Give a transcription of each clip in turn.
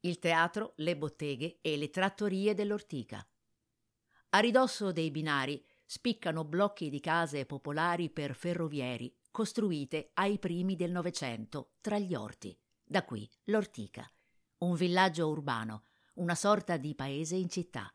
il teatro, le botteghe e le trattorie dell'Ortica. A ridosso dei binari spiccano blocchi di case popolari per ferrovieri, costruite ai primi del Novecento tra gli orti. Da qui l'Ortica, un villaggio urbano, una sorta di paese in città.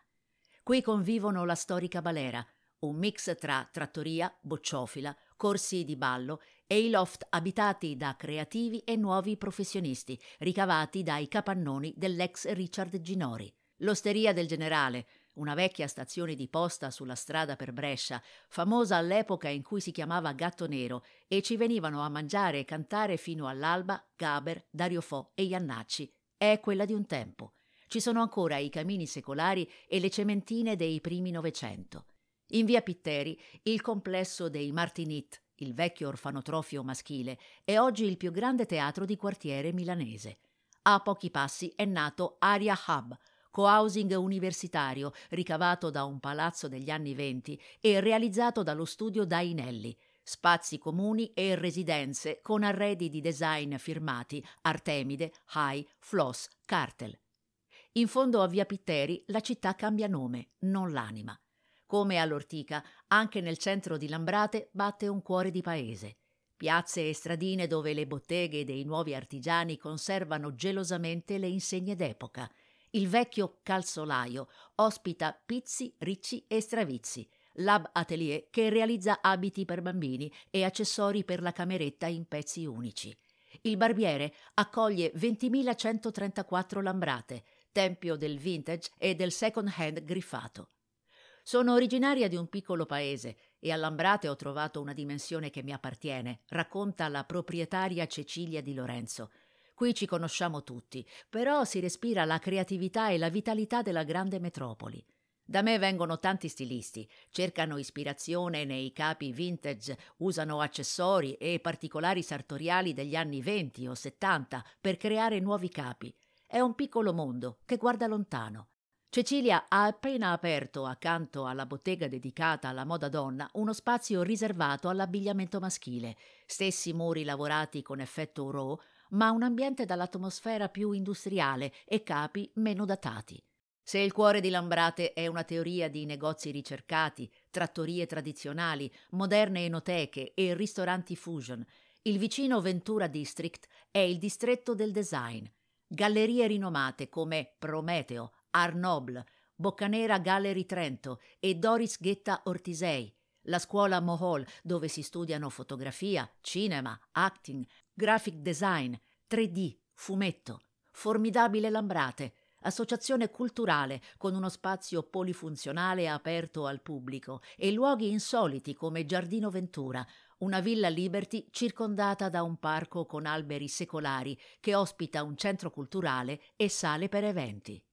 Qui convivono la storica balera, un mix tra trattoria, bocciofila, corsi di ballo e i loft abitati da creativi e nuovi professionisti, ricavati dai capannoni dell'ex Richard Ginori. L'osteria del generale, una vecchia stazione di posta sulla strada per Brescia, famosa all'epoca in cui si chiamava Gatto Nero, e ci venivano a mangiare e cantare fino all'alba Gaber, Dario Fo e Iannacci. È quella di un tempo. Ci sono ancora i camini secolari e le cementine dei primi Novecento. In via Pitteri, il complesso dei Martinit, il vecchio orfanotrofio maschile, è oggi il più grande teatro di quartiere milanese. A pochi passi è nato Aria Hub, co-housing universitario ricavato da un palazzo degli anni venti e realizzato dallo studio Dainelli, spazi comuni e residenze con arredi di design firmati Artemide, Hai, Floss, Cartel. In fondo a Via Pitteri la città cambia nome, non l'anima. Come all'Ortica, anche nel centro di Lambrate batte un cuore di paese. Piazze e stradine dove le botteghe dei nuovi artigiani conservano gelosamente le insegne d'epoca – il vecchio calzolaio ospita pizzi, ricci e stravizi, Lab Atelier che realizza abiti per bambini e accessori per la cameretta in pezzi unici. Il barbiere accoglie 20.134 lambrate, tempio del vintage e del second hand griffato. Sono originaria di un piccolo paese e a Lambrate ho trovato una dimensione che mi appartiene, racconta la proprietaria Cecilia di Lorenzo. Qui ci conosciamo tutti, però si respira la creatività e la vitalità della grande metropoli. Da me vengono tanti stilisti, cercano ispirazione nei capi vintage, usano accessori e particolari sartoriali degli anni 20 o 70 per creare nuovi capi. È un piccolo mondo che guarda lontano. Cecilia ha appena aperto, accanto alla bottega dedicata alla moda donna, uno spazio riservato all'abbigliamento maschile, stessi muri lavorati con effetto raw, ma un ambiente dall'atmosfera più industriale e capi meno datati. Se il cuore di Lambrate è una teoria di negozi ricercati, trattorie tradizionali, moderne enoteche e ristoranti fusion, il vicino Ventura District è il distretto del design. Gallerie rinomate come Prometeo, Art Noble, Boccanera Gallery Trento e Doris Ghetta Ortisei, la scuola Mohol dove si studiano fotografia, cinema, acting, graphic design, 3D, fumetto, formidabile Lambrate, associazione culturale con uno spazio polifunzionale aperto al pubblico e luoghi insoliti come Giardino Ventura, una villa Liberty circondata da un parco con alberi secolari che ospita un centro culturale e sale per eventi.